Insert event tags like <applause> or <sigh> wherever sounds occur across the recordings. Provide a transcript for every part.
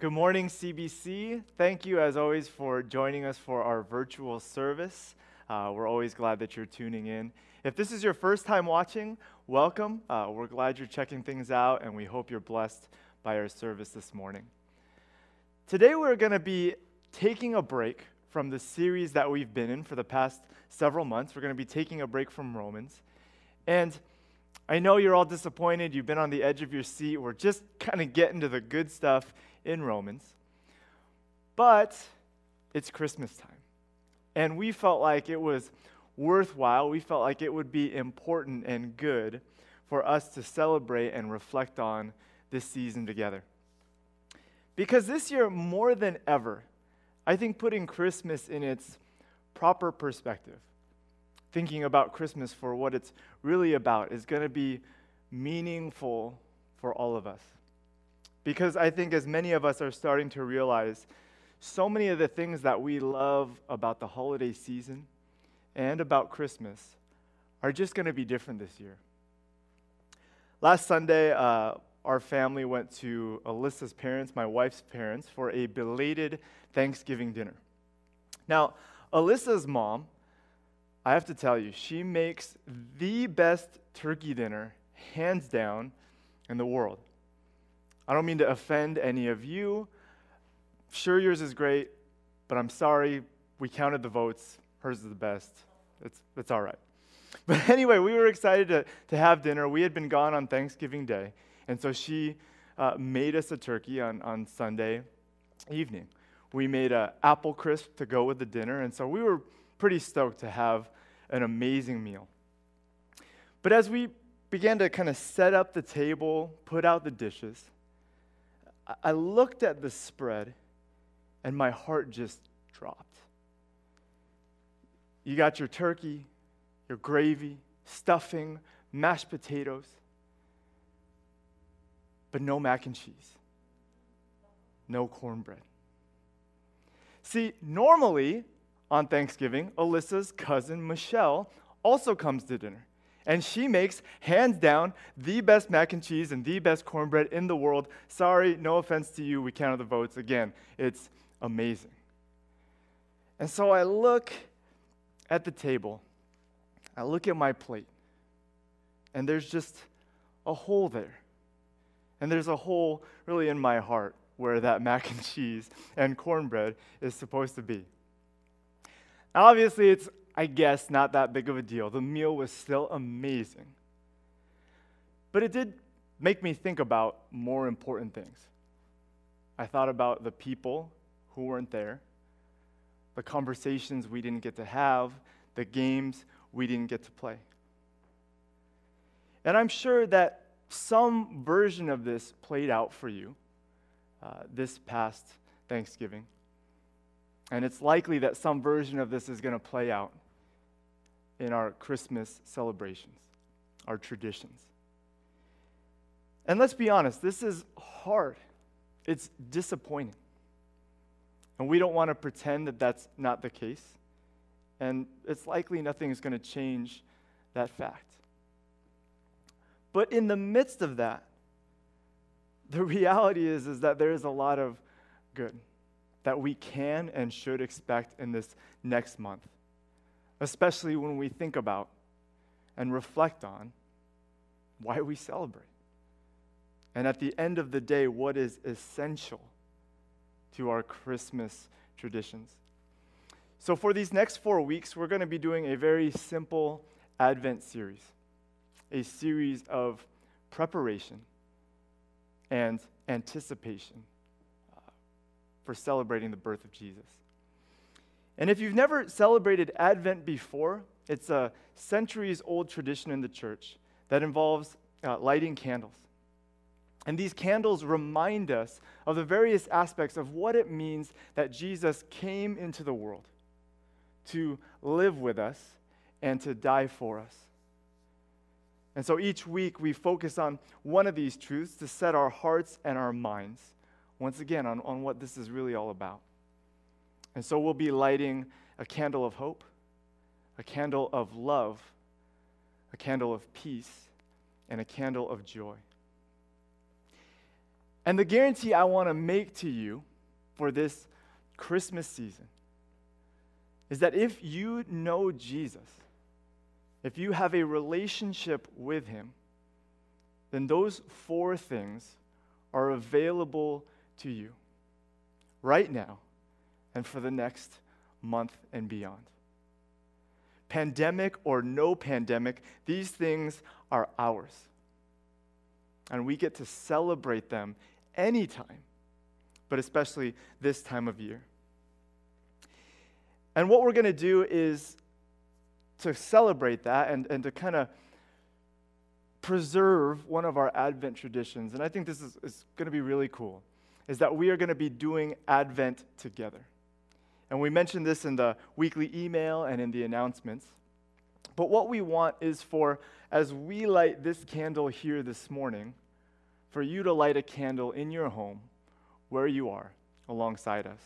Good morning, CBC. Thank you, as always, for joining us for our virtual service. Uh, we're always glad that you're tuning in. If this is your first time watching, welcome. Uh, we're glad you're checking things out, and we hope you're blessed by our service this morning. Today, we're going to be taking a break from the series that we've been in for the past several months. We're going to be taking a break from Romans. And I know you're all disappointed. You've been on the edge of your seat. We're just kind of getting to the good stuff in Romans. But it's Christmas time. And we felt like it was worthwhile. We felt like it would be important and good for us to celebrate and reflect on this season together. Because this year, more than ever, I think putting Christmas in its proper perspective, thinking about Christmas for what it's really about, is going to be meaningful for all of us. Because I think as many of us are starting to realize, so many of the things that we love about the holiday season and about Christmas are just going to be different this year. Last Sunday, uh, our family went to Alyssa's parents, my wife's parents, for a belated Thanksgiving dinner. Now, Alyssa's mom, I have to tell you, she makes the best turkey dinner, hands down, in the world. I don't mean to offend any of you. Sure, yours is great, but I'm sorry, we counted the votes. Hers is the best. It's, it's all right. <laughs> But anyway, we were excited to, to have dinner. We had been gone on Thanksgiving Day, and so she uh, made us a turkey on, on Sunday evening. We made an apple crisp to go with the dinner, and so we were pretty stoked to have an amazing meal. But as we began to kind of set up the table, put out the dishes, I looked at the spread and my heart just dropped. You got your turkey, your gravy, stuffing, mashed potatoes, but no mac and cheese, no cornbread. See, normally on Thanksgiving, Alyssa's cousin Michelle also comes to dinner. And she makes, hands down, the best mac and cheese and the best cornbread in the world. Sorry, no offense to you, we counted the votes. Again, it's amazing. And so I look at the table, I look at my plate, and there's just a hole there. And there's a hole really in my heart where that <laughs> mac and cheese and cornbread is supposed to be. Obviously, it's I guess, not that big of a deal. The meal was still amazing. But it did make me think about more important things. I thought about the people who weren't there, the conversations we didn't get to have, the games we didn't get to play. And I'm sure that some version of this played out for you uh, this past Thanksgiving. And it's likely that some version of this is going to play out in our Christmas celebrations, our traditions. And let's be honest, this is hard. It's disappointing. And we don't want to pretend that that's not the case. And it's likely nothing is going to change that fact. But in the midst of that, <laughs> the reality is, is that there is a lot of good that we can and should expect in this next month, especially when we think about and reflect on why we celebrate. And at the end of the day, what is essential to our Christmas traditions. So, for these next four weeks, we're going to be doing a very simple Advent series, a series of preparation and anticipation uh, for celebrating the birth of Jesus. And if you've never celebrated Advent before, it's a centuries old tradition in the church that involves uh, lighting candles. And these candles remind us of the various aspects of what it means that Jesus came into the world to live with us and to die for us. And so each week we focus on one of these truths to set our hearts and our minds once again on, on what this is really all about. And so we'll be lighting a candle of hope, a candle of love, a candle of peace, and a candle of joy. And the guarantee I want to make to you for this Christmas season is that if you know Jesus, if you have a relationship with him, then those four things are available to you right now and for the next month and beyond. Pandemic or no pandemic, these things are ours. And we get to celebrate them anytime, but especially this time of year. And what we're going to do is to celebrate that and, and to kind of preserve one of our Advent traditions. And I think this is, is going to be really cool, is that we are going to be doing Advent together. And we mentioned this in the weekly email and in the announcements. But what we want is for, as we light this candle here this morning, for you to light a candle in your home where you are alongside us.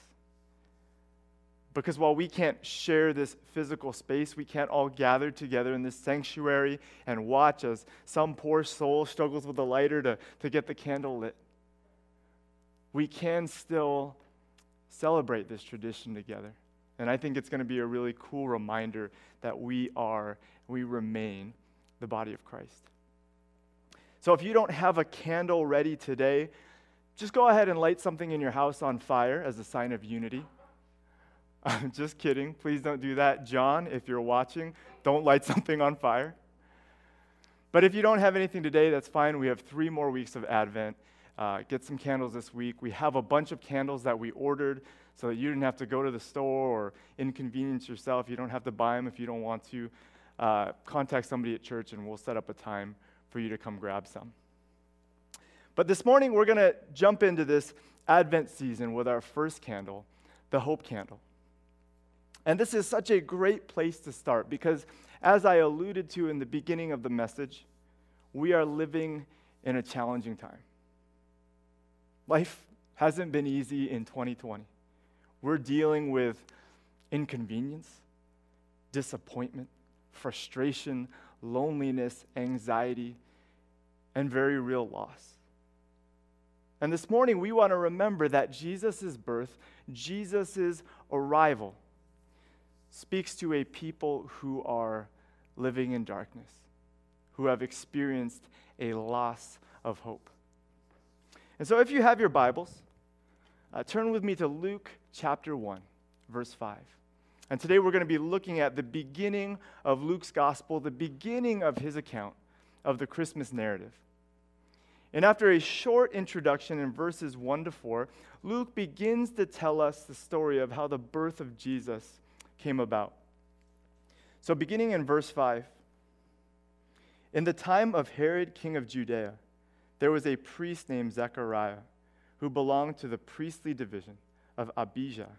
Because while we can't share this physical space, we can't all gather together in this sanctuary and watch as some poor soul struggles with a lighter to, to get the candle lit. We can still celebrate this tradition together. And I think it's going to be a really cool reminder that we are, we remain the body of Christ. So if you don't have a candle ready today, just go ahead and light something in your house on fire as a sign of unity. <laughs> I'm just kidding. Please don't do that. John, if you're watching, don't light <laughs> something on fire. But if you don't have anything today, that's fine. We have three more weeks of Advent. Uh, get some candles this week. We have a bunch of candles that we ordered so that you didn't have to go to the store or inconvenience yourself. You don't have to buy them if you don't want to. Uh, contact somebody at church and we'll set up a time for you to come grab some. But this morning, we're going to jump into this Advent season with our first candle, the Hope Candle. And this is such a great place to start because, as I alluded to in the beginning of the message, we are living in a challenging time. Life hasn't been easy in 2020. We're dealing with inconvenience, disappointment, frustration, loneliness, anxiety, and very real loss. And this morning, we want to remember that Jesus' birth, Jesus' arrival, speaks to a people who are living in darkness, who have experienced a loss of hope. And so, if you have your Bibles, uh, turn with me to Luke chapter 1, verse 5. And today we're going to be looking at the beginning of Luke's gospel, the beginning of his account of the Christmas narrative. And after a short introduction in verses 1 to 4, Luke begins to tell us the story of how the birth of Jesus came about. So, beginning in verse 5, in the time of Herod, king of Judea, there was a priest named Zechariah who belonged to the priestly division of Abijah.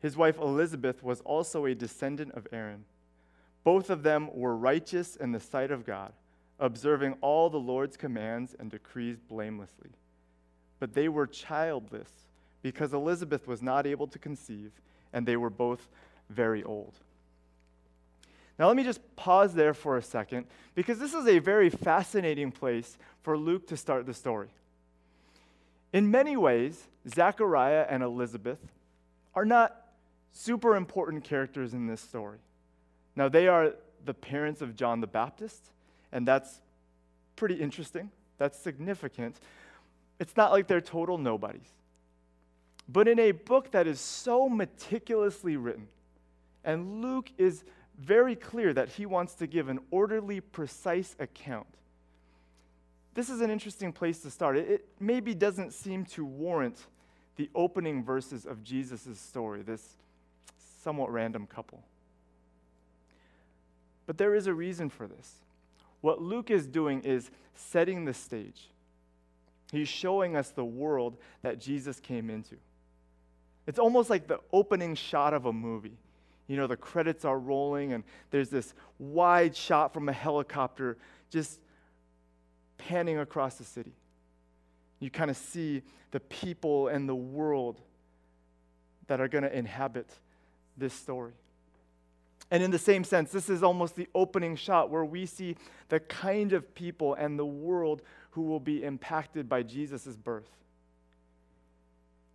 His wife Elizabeth was also a descendant of Aaron. Both of them were righteous in the sight of God, observing all the Lord's commands and decrees blamelessly. But they were childless because Elizabeth was not able to conceive, and they were both very old. Now, let me just pause there for a second because this is a very fascinating place for Luke to start the story. In many ways, Zechariah and Elizabeth are not super important characters in this story. Now, they are the parents of John the Baptist, and that's pretty interesting. That's significant. It's not like they're total nobodies. But in a book that is so meticulously written, and Luke is very clear that he wants to give an orderly, precise account. This is an interesting place to start. It, it maybe doesn't seem to warrant the opening verses of Jesus' story, this somewhat random couple. But there is a reason for this. What Luke is doing is setting the stage. He's showing us the world that Jesus came into. It's almost like the opening shot of a movie you know, the credits are rolling, and there's this wide shot from a helicopter just panning across the city. You kind of see the people and the world that are going to inhabit this story. And in the same sense, this is almost the opening shot where we see the kind of people and the world who will be impacted by Jesus' birth.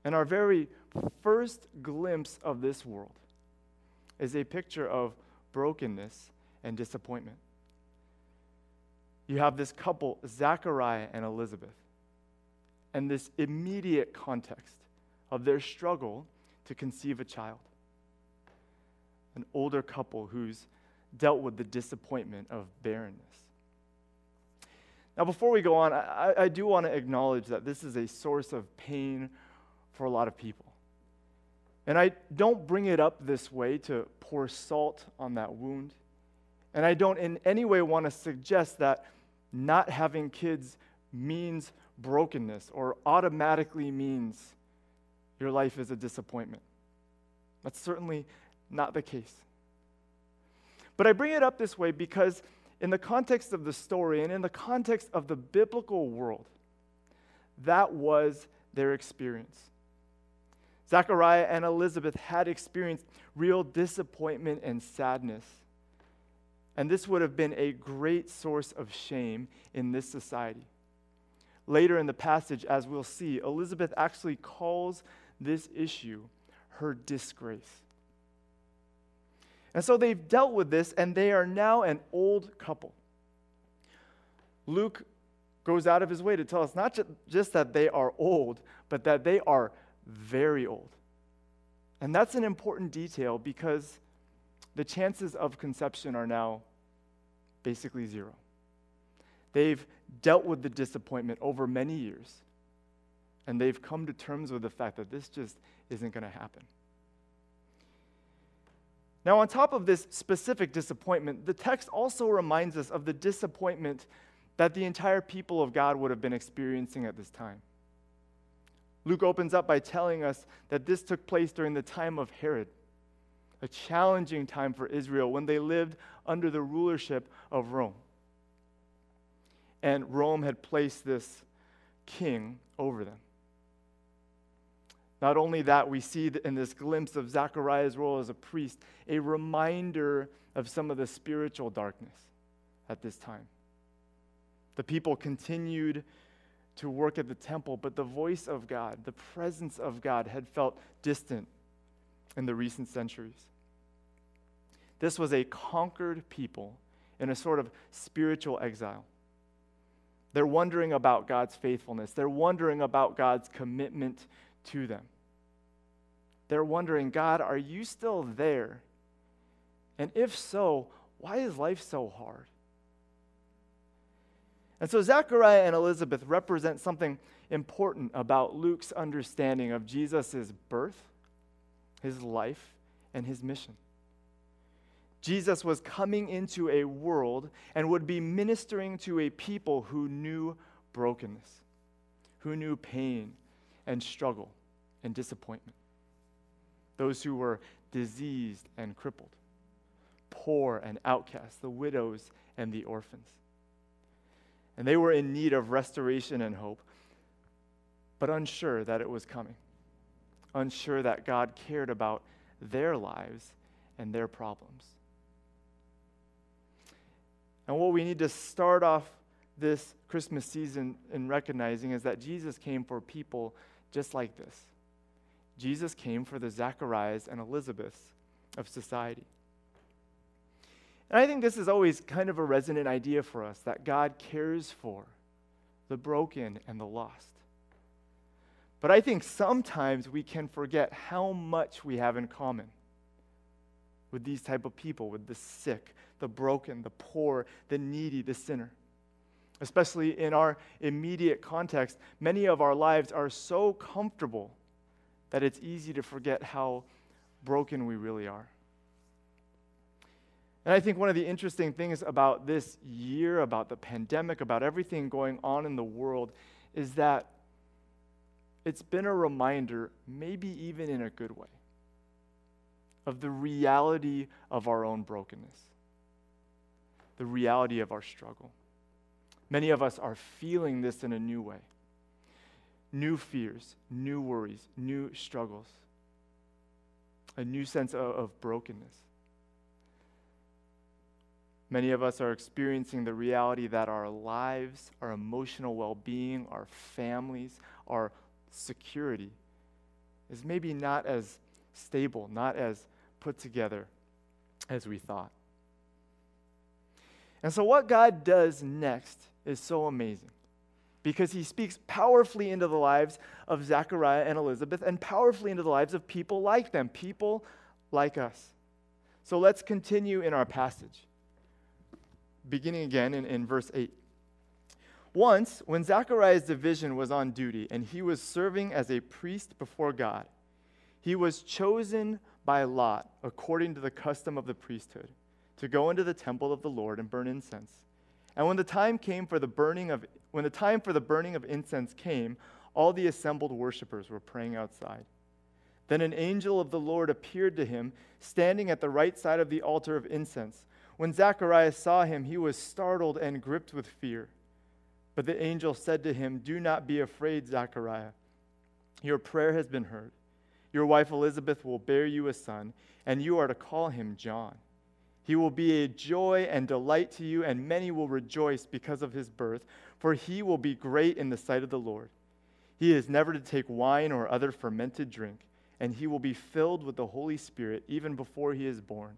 And our very first glimpse of this world is a picture of brokenness and disappointment. You have this couple, Zachariah and Elizabeth, and this immediate context of their struggle to conceive a child. An older couple who's dealt with the disappointment of barrenness. Now, before we go on, I, I do want to acknowledge that this is a source of pain for a lot of people. And I don't bring it up this way to pour salt on that wound. And I don't in any way want to suggest that not having kids means brokenness or automatically means your life is a disappointment. That's certainly not the case. But I bring it up this way because, in the context of the story and in the context of the biblical world, that was their experience. Zachariah and Elizabeth had experienced real disappointment and sadness. And this would have been a great source of shame in this society. Later in the passage, as we'll see, Elizabeth actually calls this issue her disgrace. And so they've dealt with this, and they are now an old couple. Luke goes out of his way to tell us not just that they are old, but that they are very old. And that's an important detail because the chances of conception are now basically zero. They've dealt with the disappointment over many years, and they've come to terms with the fact that this just isn't going to happen. Now, on top of this specific disappointment, the text also reminds us of the disappointment that the entire people of God would have been experiencing at this time. Luke opens up by telling us that this took place during the time of Herod, a challenging time for Israel when they lived under the rulership of Rome. And Rome had placed this king over them. Not only that, we see in this glimpse of Zechariah's role as a priest a reminder of some of the spiritual darkness at this time. The people continued to work at the temple, but the voice of God, the presence of God, had felt distant in the recent centuries. This was a conquered people in a sort of spiritual exile. They're wondering about God's faithfulness, they're wondering about God's commitment to them. They're wondering, God, are you still there? And if so, why is life so hard? And so Zechariah and Elizabeth represent something important about Luke's understanding of Jesus' birth, his life, and his mission. Jesus was coming into a world and would be ministering to a people who knew brokenness, who knew pain and struggle and disappointment. Those who were diseased and crippled, poor and outcast, the widows and the orphans. And they were in need of restoration and hope, but unsure that it was coming, unsure that God cared about their lives and their problems. And what we need to start off this Christmas season in recognizing is that Jesus came for people just like this. Jesus came for the Zacharias and Elizabeths of society. And I think this is always kind of a resonant idea for us that God cares for the broken and the lost. But I think sometimes we can forget how much we have in common with these type of people, with the sick, the broken, the poor, the needy, the sinner. Especially in our immediate context, many of our lives are so comfortable that it's easy to forget how broken we really are. And I think one of the interesting things about this year, about the pandemic, about everything going on in the world, is that it's been a reminder, maybe even in a good way, of the reality of our own brokenness, the reality of our struggle. Many of us are feeling this in a new way new fears, new worries, new struggles, a new sense of, of brokenness. Many of us are experiencing the reality that our lives, our emotional well being, our families, our security is maybe not as stable, not as put together as we thought. And so, what God does next is so amazing because he speaks powerfully into the lives of Zechariah and Elizabeth and powerfully into the lives of people like them, people like us. So, let's continue in our passage, beginning again in, in verse 8. Once, when Zechariah's division was on duty and he was serving as a priest before God, he was chosen by lot, according to the custom of the priesthood, to go into the temple of the Lord and burn incense. And when the time came for the burning of when the time for the burning of incense came, all the assembled worshippers were praying outside. Then an angel of the Lord appeared to him, standing at the right side of the altar of incense. When Zacharias saw him, he was startled and gripped with fear. But the angel said to him, Do not be afraid, Zachariah. Your prayer has been heard. Your wife Elizabeth will bear you a son, and you are to call him John. He will be a joy and delight to you, and many will rejoice because of his birth, for he will be great in the sight of the Lord. He is never to take wine or other fermented drink, and he will be filled with the Holy Spirit even before he is born.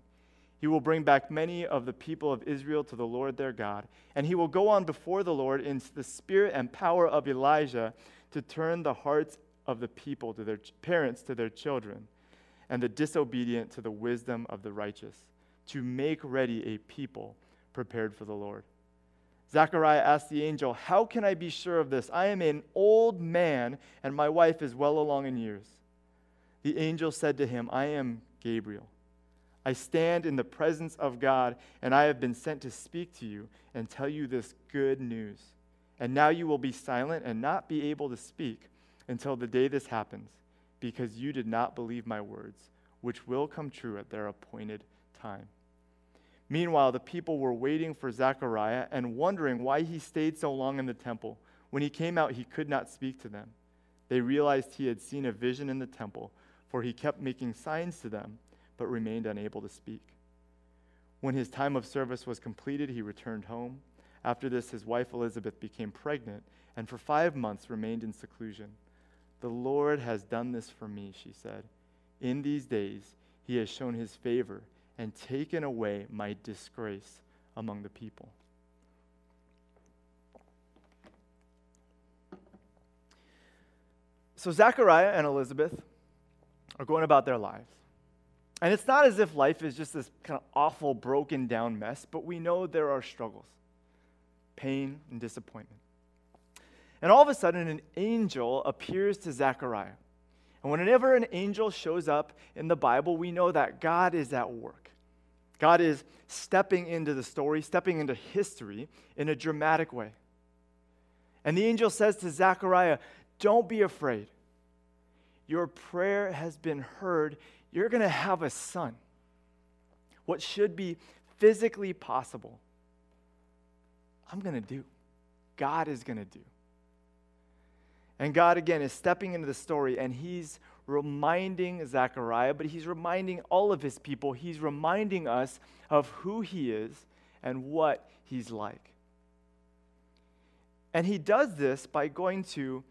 He will bring back many of the people of Israel to the Lord their God, and he will go on before the Lord in the spirit and power of Elijah to turn the hearts of the people to their parents to their children, and the disobedient to the wisdom of the righteous, to make ready a people prepared for the Lord. Zechariah asked the angel, How can I be sure of this? I am an old man, and my wife is well along in years. The angel said to him, I am Gabriel. I stand in the presence of God, and I have been sent to speak to you and tell you this good news. And now you will be silent and not be able to speak until the day this happens, because you did not believe my words, which will come true at their appointed time. Meanwhile, the people were waiting for Zechariah and wondering why he stayed so long in the temple. When he came out, he could not speak to them. They realized he had seen a vision in the temple, for he kept making signs to them, but remained unable to speak. When his time of service was completed, he returned home. After this, his wife Elizabeth became pregnant and for five months remained in seclusion. The Lord has done this for me, she said. In these days, he has shown his favor and taken away my disgrace among the people. So, Zechariah and Elizabeth are going about their lives. And it's not as if life is just this kind of awful, broken down mess, but we know there are struggles, pain, and disappointment. And all of a sudden, an angel appears to Zechariah. And whenever an angel shows up in the Bible, we know that God is at work. God is stepping into the story, stepping into history in a dramatic way. And the angel says to Zechariah, Don't be afraid. Your prayer has been heard. You're going to have a son. What should be physically possible, I'm going to do. God is going to do. And God, again, is stepping into the story and he's reminding Zechariah, but he's reminding all of his people, he's reminding us of who he is and what he's like. And he does this by going to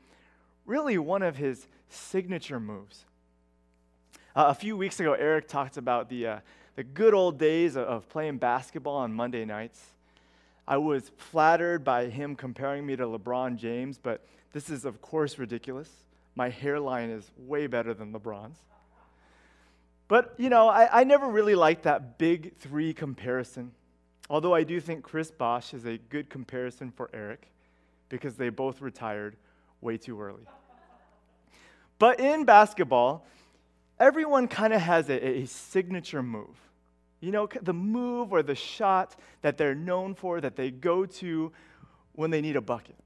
really one of his signature moves. Uh, a few weeks ago, Eric talked about the, uh, the good old days of, of playing basketball on Monday nights. I was flattered by him comparing me to LeBron James, but this is, of course, ridiculous. My hairline is way better than LeBron's. But, you know, I, I never really liked that big three comparison. Although I do think Chris Bosh is a good comparison for Eric because they both retired way too early. But in basketball, everyone kind of has a, a, signature move. You know, the move or the shot that they're known for, that they go to when they need a bucket.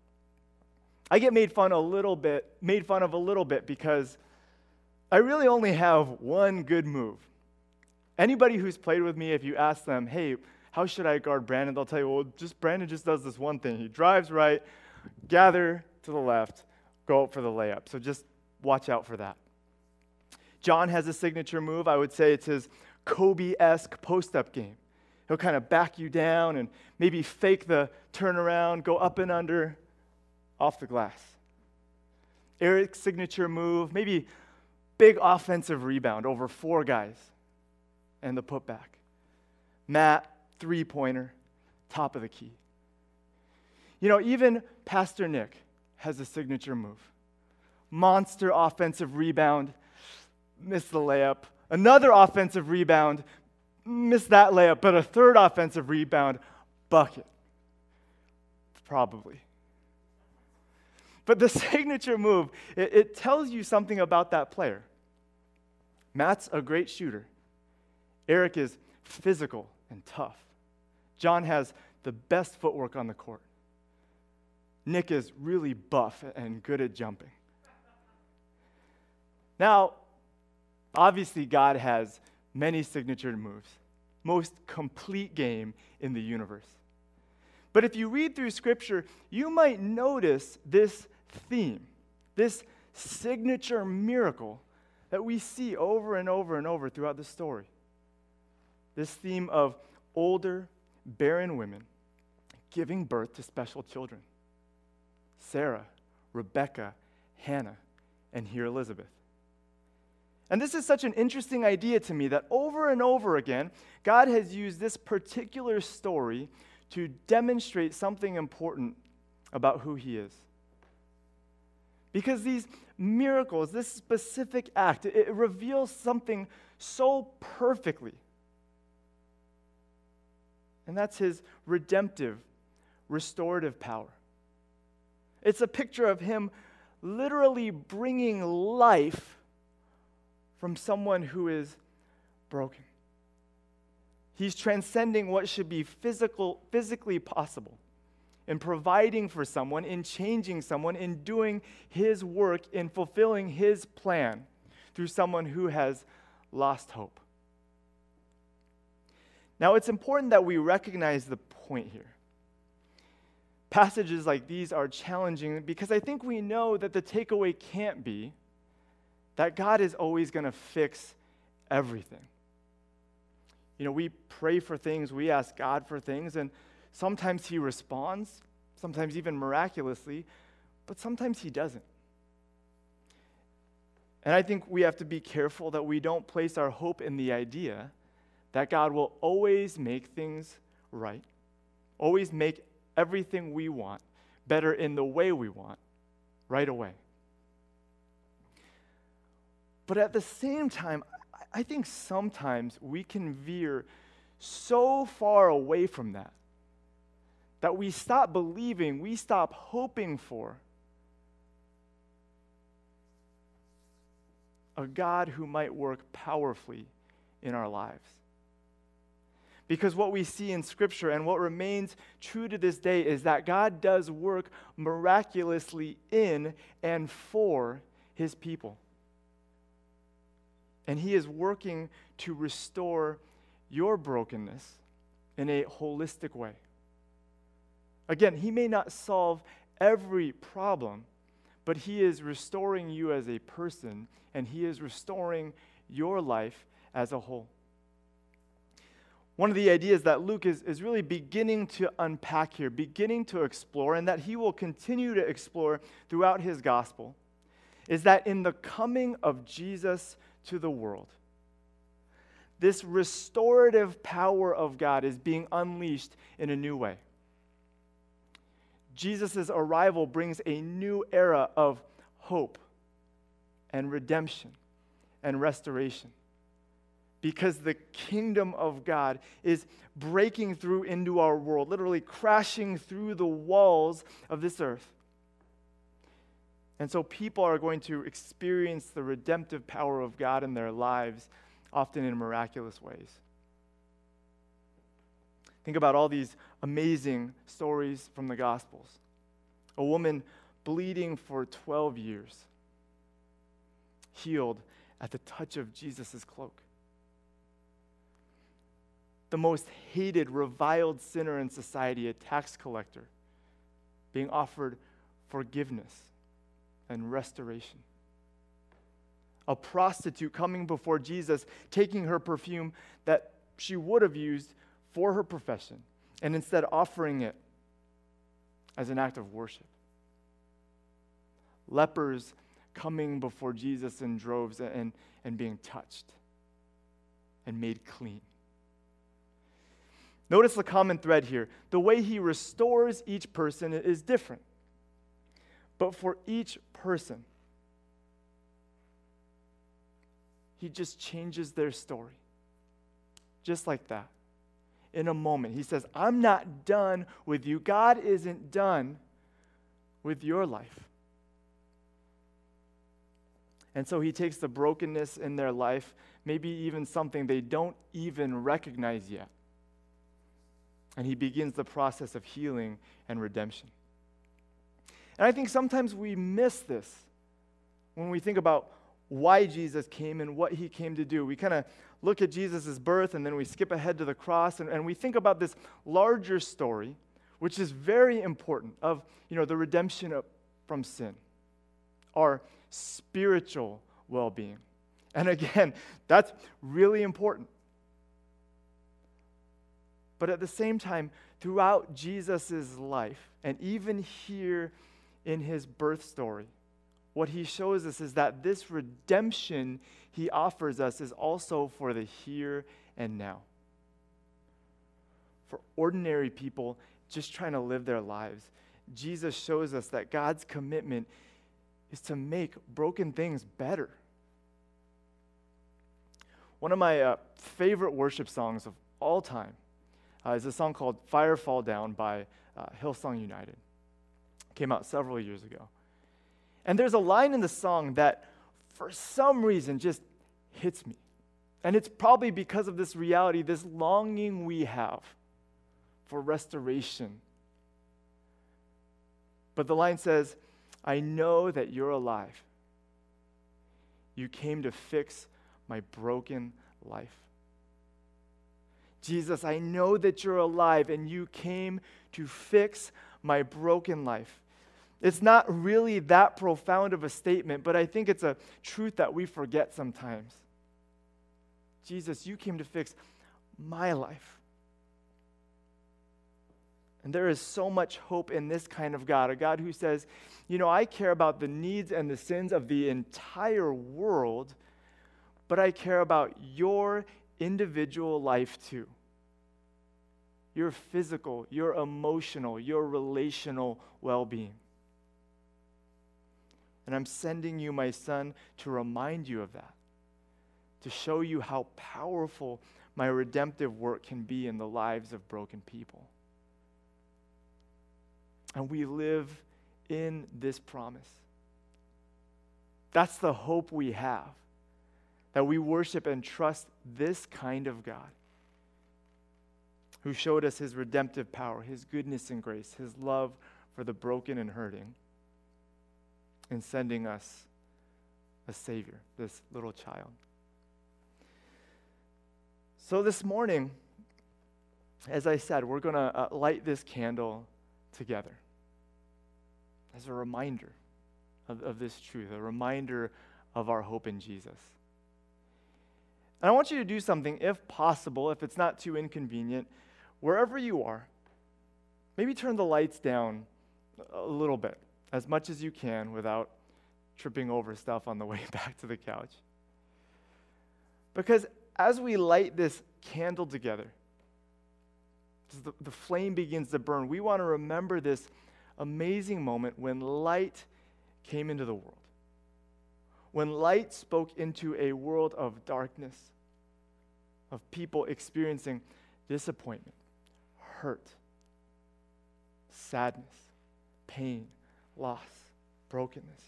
I get made fun a little bit, made fun of a little bit because I really only have one good move. Anybody who's played with me, if you ask them, hey, how should I guard Brandon? They'll tell you, well, just Brandon just does this one thing. He drives right, gather to the left, go up for the layup. So just watch out for that. John has a signature move. I would say it's his Kobe esque post up game. He'll kind of back you down and maybe fake the turnaround, go up and under, off the glass. Eric's signature move, maybe big offensive rebound over four guys and the putback. Matt, three pointer, top of the key. You know, even Pastor Nick has a signature move monster offensive rebound, miss the layup. Another offensive rebound, miss that layup, but a third offensive rebound, bucket. Probably. But the <laughs> signature move, it, it, tells you something about that player. Matt's a great shooter. Eric is physical and tough. John has the best footwork on the court. Nick is really buff and good at jumping. Now, obviously, God has many signature moves, most complete game in the universe. But if you read through Scripture, you might notice this theme, this signature miracle that we see over and over and over throughout the story. This theme of older, barren women giving birth to special children Sarah, Rebecca, Hannah, and here Elizabeth. And this is such an interesting idea to me that over and over again, God has used this particular story to demonstrate something important about who He is. Because these miracles, this specific act, it, reveals something so perfectly. And that's His redemptive, restorative power. It's a picture of Him literally bringing life from someone who is broken. He's transcending what should be physical, physically possible in providing for someone, in changing someone, in doing his work, in fulfilling his plan through someone who has lost hope. Now, it's important that we recognize the point here. Passages like these are challenging because I think we know that the takeaway can't be that God is always going to fix everything. You know, we pray for things, we ask God for things, and sometimes He responds, sometimes even miraculously, but sometimes He doesn't. And I think we have to be careful that we don't place our hope in the idea that God will always make things right, always make everything we want better in the way we want right away. But at the same time, I think sometimes we can veer so far away from that that we stop believing, we stop hoping for a God who might work powerfully in our lives. Because what we see in Scripture and what remains true to this day is that God does work miraculously in and for his people. And He is working to restore your brokenness in a holistic way. Again, He may not solve every problem, but He is restoring you as a person, and He is restoring your life as a whole. One of the ideas that Luke is, is really beginning to unpack here, beginning to explore, and that he will continue to explore throughout his gospel, is that in the coming of Jesus to the world. This restorative power of God is being unleashed in a new way. Jesus' arrival brings a new era of hope and redemption and restoration because the kingdom of God is breaking through into our world, literally crashing through the walls of this earth. And so people are going to experience the redemptive power of God in their lives, often in miraculous ways. Think about all these amazing stories from the Gospels. A woman bleeding for 12 years, healed at the touch of Jesus' cloak. The most hated, reviled sinner in society, a tax collector, being offered forgiveness and restoration. A prostitute coming before Jesus, taking her perfume that she would have used for her profession and instead offering it as an act of worship. Lepers coming before Jesus in droves and, and being touched and made clean. Notice the common thread here. The way he restores each person is different. But for each person, he just changes their story. Just like that. In a moment, he says, I'm not done with you. God isn't done with your life. And so he takes the brokenness in their life, maybe even something they don't even recognize yet, and he begins the process of healing and redemption. And I think sometimes we miss this when we think about why Jesus came and what he came to do. We kind of look at Jesus' birth and then we skip ahead to the cross and, and we think about this larger story, which is very important, of you know, the redemption of, from sin, our spiritual well being. And again, <laughs> that's really important. But at the same time, throughout Jesus' life, and even here in his birth story, what he shows us is that this redemption he offers us is also for the here and now. For ordinary people just trying to live their lives, Jesus shows us that God's commitment is to make broken things better. One of my uh, favorite worship songs of all time uh, is a song called Fire Fall Down by uh, Hillsong United. Came out several years ago. And there's a line in the song that, for some reason, just hits me. And it's probably because of this reality, this longing we have for restoration. But the line says, I know that you're alive. You came to fix my broken life. Jesus, I know that you're alive and you came to fix my broken life. It's not really that profound of a statement, but I think it's a truth that we forget sometimes. Jesus, you came to fix my life. And there is so much hope in this kind of God, a God who says, you know, I care about the needs and the sins of the entire world, but I care about your individual life too. Your physical, your emotional, your relational well being. And I'm sending you, my son, to remind you of that, to show you how powerful my redemptive work can be in the lives of broken people. And we live in this promise. That's the hope we have that we worship and trust this kind of God who showed us his redemptive power, his goodness and grace, his love for the broken and hurting, in sending us a Savior, this little child. So this morning, as I said, we're going to uh, light this candle together as a reminder of, of this truth, a reminder of our hope in Jesus. And I want you to do something, if possible, if it's not too inconvenient, wherever you are, maybe turn the lights down a little bit, as much as you can without tripping over stuff on the way <laughs> back to the couch. Because as we light this candle together, the, the flame begins to burn, we want to remember this amazing moment when light came into the world. When light spoke into a world of darkness, of people experiencing disappointment, hurt, sadness, pain, loss, brokenness.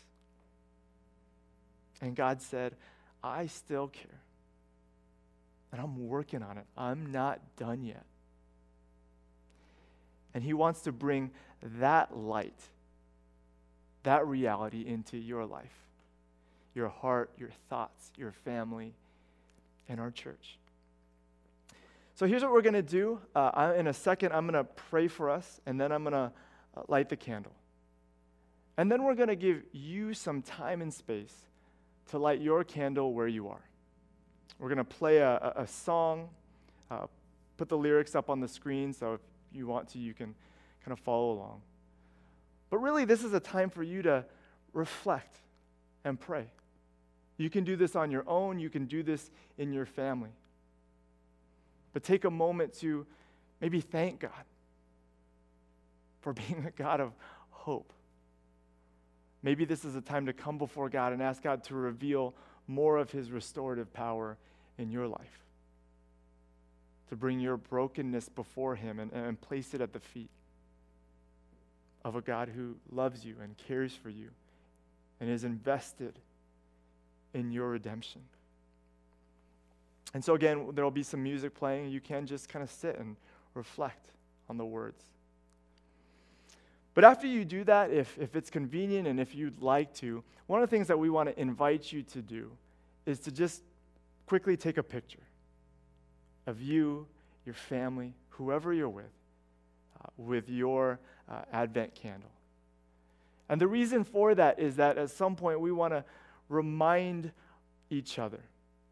And God said, I still care. And I'm working on it. I'm not done yet. And He wants to bring that light, that reality into your life, your heart, your thoughts, your family, and our church. So here's what we're going to do. Uh, in a second, I'm going to pray for us, and then I'm going to uh, light the candle. And then we're going to give you some time and space to light your candle where you are. We're going to play a, a, song, uh, put the lyrics up on the screen, so if you want to, you can kind of follow along. But really, this is a time for you to reflect and pray. You can do this on your own, you can do this in your family. But take a moment to maybe thank God for <laughs> being a God of hope. Maybe this is a time to come before God and ask God to reveal more of His restorative power in your life, to bring your brokenness before Him and, and place it at the feet of a God who loves you and cares for you and is invested in your redemption. And so, again, there will be some music playing. You can just kind of sit and reflect on the words. But after you do that, if, if it's convenient and if you'd like to, one of the things that we want to invite you to do is to just quickly take a picture of you, your family, whoever you're with, uh, with your uh, Advent candle. And the reason for that is that at some point we want to remind each other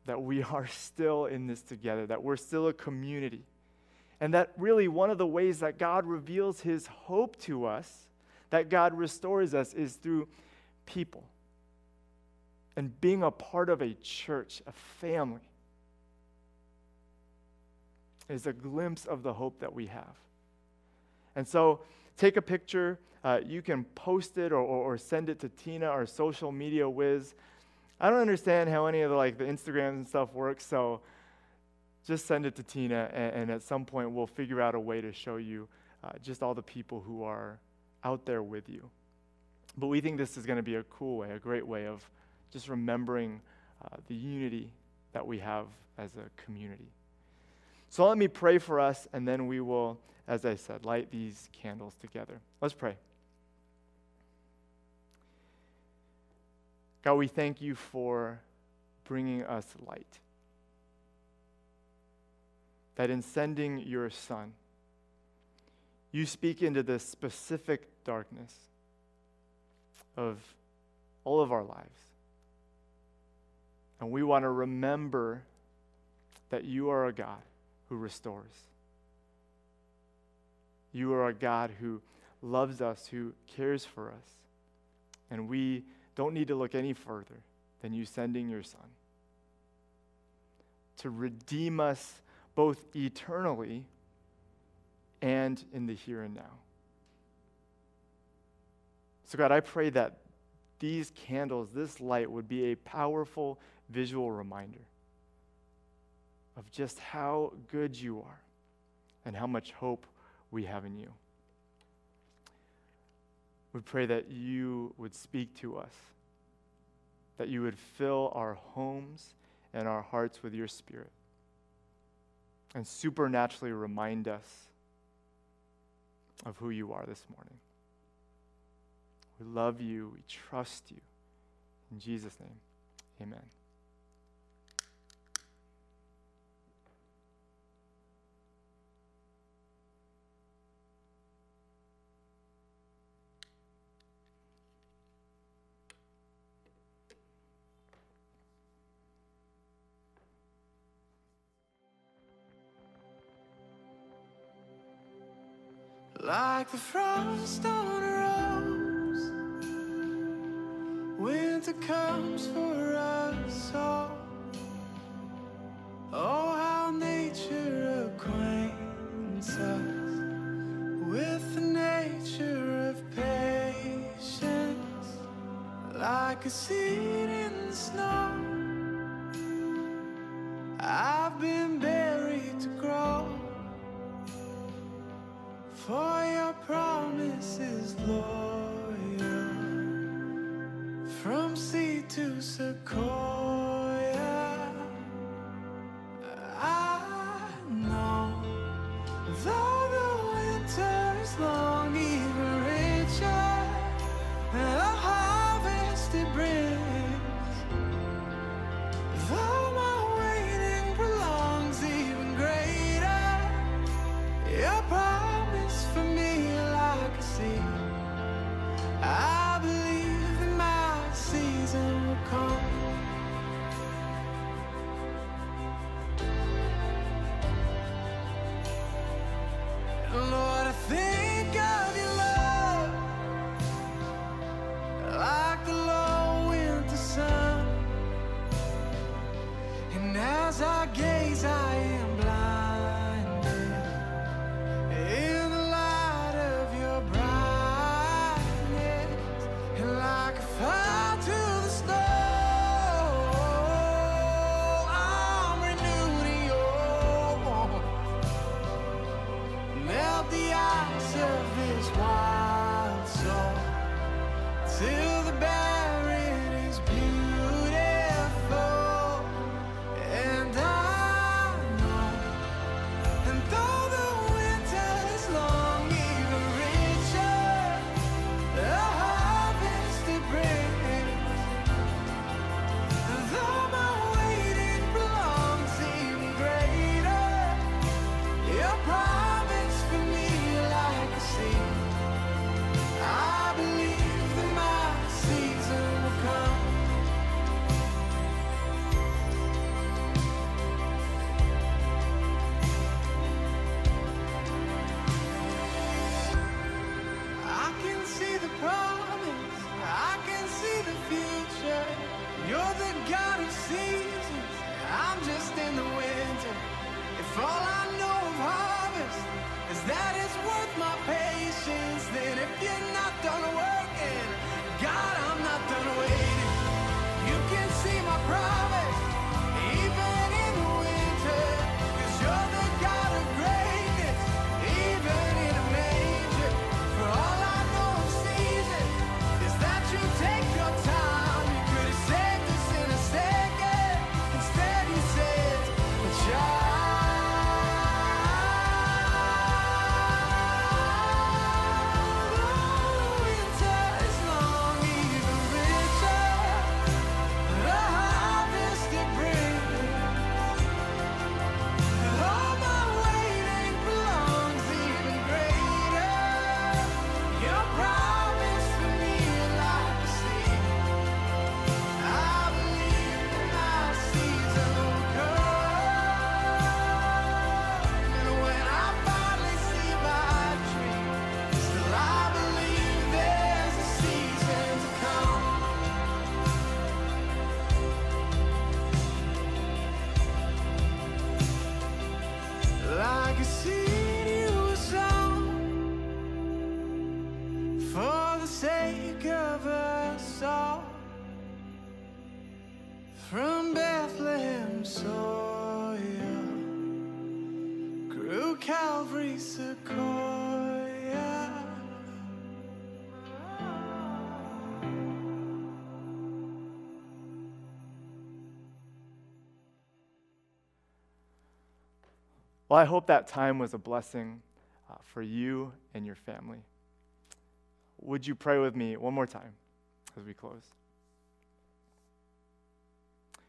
that we are <laughs> still in this together, that we're still a community. And that really one of the ways that God reveals his hope to us, that God restores us, is through people and being a part of a church, a family. Is a glimpse of the hope that we have. And so take a picture. Uh, you can post it or, or, or, send it to Tina, our social media whiz. I don't understand how any of the like the Instagrams and stuff works, so just send it to Tina, and, and at some point we'll figure out a way to show you uh, just all the people who are out there with you. But we think this is going to be a cool way, a great way of just remembering uh, the unity that we have as a community. So let me pray for us, and then we will as I said, light these candles together. Let's pray. God, we thank you for bringing us light. That in sending your Son, you speak into the specific darkness of all of our lives. And we want to remember that you are a God who restores. You are a God who loves us, who cares for us. And we don't need to look any further than you sending your Son to redeem us both eternally and in the here and now. So, God, I pray that these candles, this light, would be a powerful visual reminder of just how good you are and how much hope we have in you. We pray that you would speak to us, that you would fill our homes and our hearts with your spirit, and supernaturally remind us of who you are this morning. We love you, we trust you. In Jesus' name, amen. Like the frost on a rose. Winter comes for us all. Oh, how nature acquaints us with the nature of patience, like a seed in the snow. Sawyer grew Calvary Sequoia. Well, I hope that time was a blessing uh, for you and your family. Would you pray with me one more time as we close?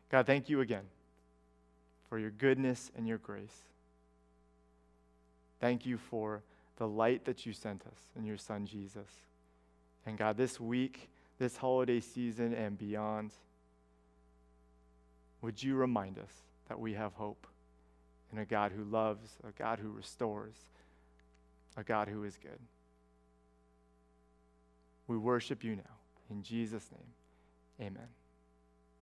God, thank you again for your goodness and your grace. Thank you for the light that you sent us in your Son, Jesus. And God, this week, this holiday season, and beyond, would you remind us that we have hope in a God who loves, a God who restores, a God who is good? We worship you now. In Jesus' name, amen.